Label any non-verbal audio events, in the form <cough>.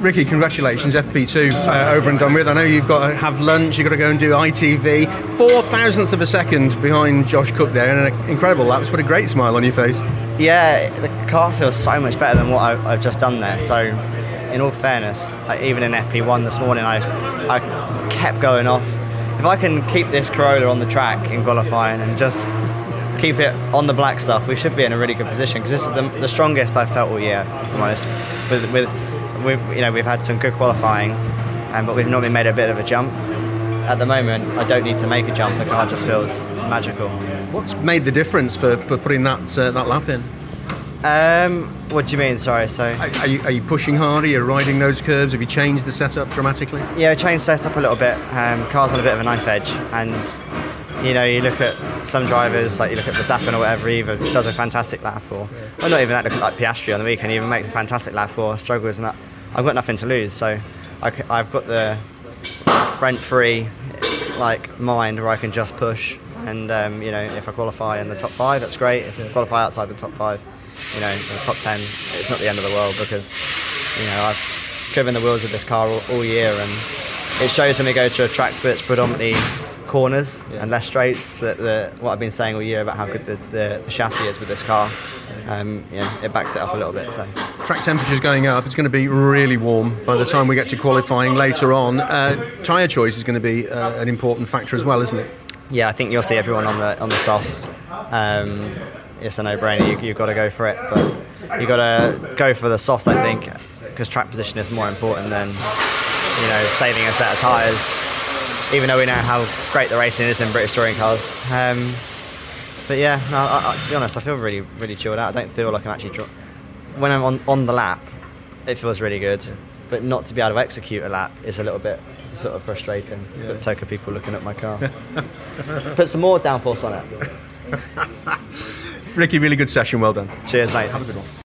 Ricky, congratulations, FP2 uh, over and done with. I know you've got to have lunch, you've got to go and do ITV. Four thousandths of a second behind Josh Cook there, and an incredible lap. Put a great smile on your face. Yeah, the car feels so much better than what I, I've just done there. So, in all fairness, like even in FP1 this morning, I, I kept going off. If I can keep this Corolla on the track in qualifying and just keep it on the black stuff, we should be in a really good position because this is the, the strongest I've felt all year. With, with, with, you know, we've had some good qualifying, um, but we've normally made a bit of a jump. At the moment, I don't need to make a jump. The car just feels magical. What's made the difference for, for putting that uh, that lap in? Um, what do you mean? Sorry. So, Are, are you, are you pushing harder? You're riding those curves? Have you changed the setup dramatically? yeah, change setup a little bit. Um, car's on a bit of a knife edge, and you know, you look at some drivers, like you look at Verstappen or whatever, he either does a fantastic lap, or, or not even that. Look at like Piastri on the weekend, even makes a fantastic lap or struggles, and that. I've got nothing to lose, so I, have got the rent-free like mind where I can just push. And um, you know, if I qualify in the top five, that's great. If I qualify outside the top five, you know, in the top ten, it's not the end of the world because you know I've driven the wheels of this car all, all year, and it shows when we go to a track that's predominantly corners and less straights that the, what I've been saying all year about how good the, the, the chassis is with this car. Um, know, it backs it up a little bit. So Track temperature's going up. It's going to be really warm by the time we get to qualifying later on. Uh, tyre choice is going to be uh, an important factor as well, isn't it? yeah, I think you'll see everyone on the on the softs. Um, it's a no-brainer. You, you've got to go for it, but you've got to go for the softs. I think because track position is more important than you know saving a set of tyres. Even though we know how great the racing is in British touring cars. Um, but yeah, no, I, I, to be honest, I feel really, really chilled out. I don't feel like I'm actually. Dro- when I'm on, on the lap, it feels really good. But not to be able to execute a lap is a little bit sort of frustrating. Yeah. But token people looking at my car. <laughs> Put some more downforce on it. Ricky, really good session. Well done. Cheers, mate. Have a good one.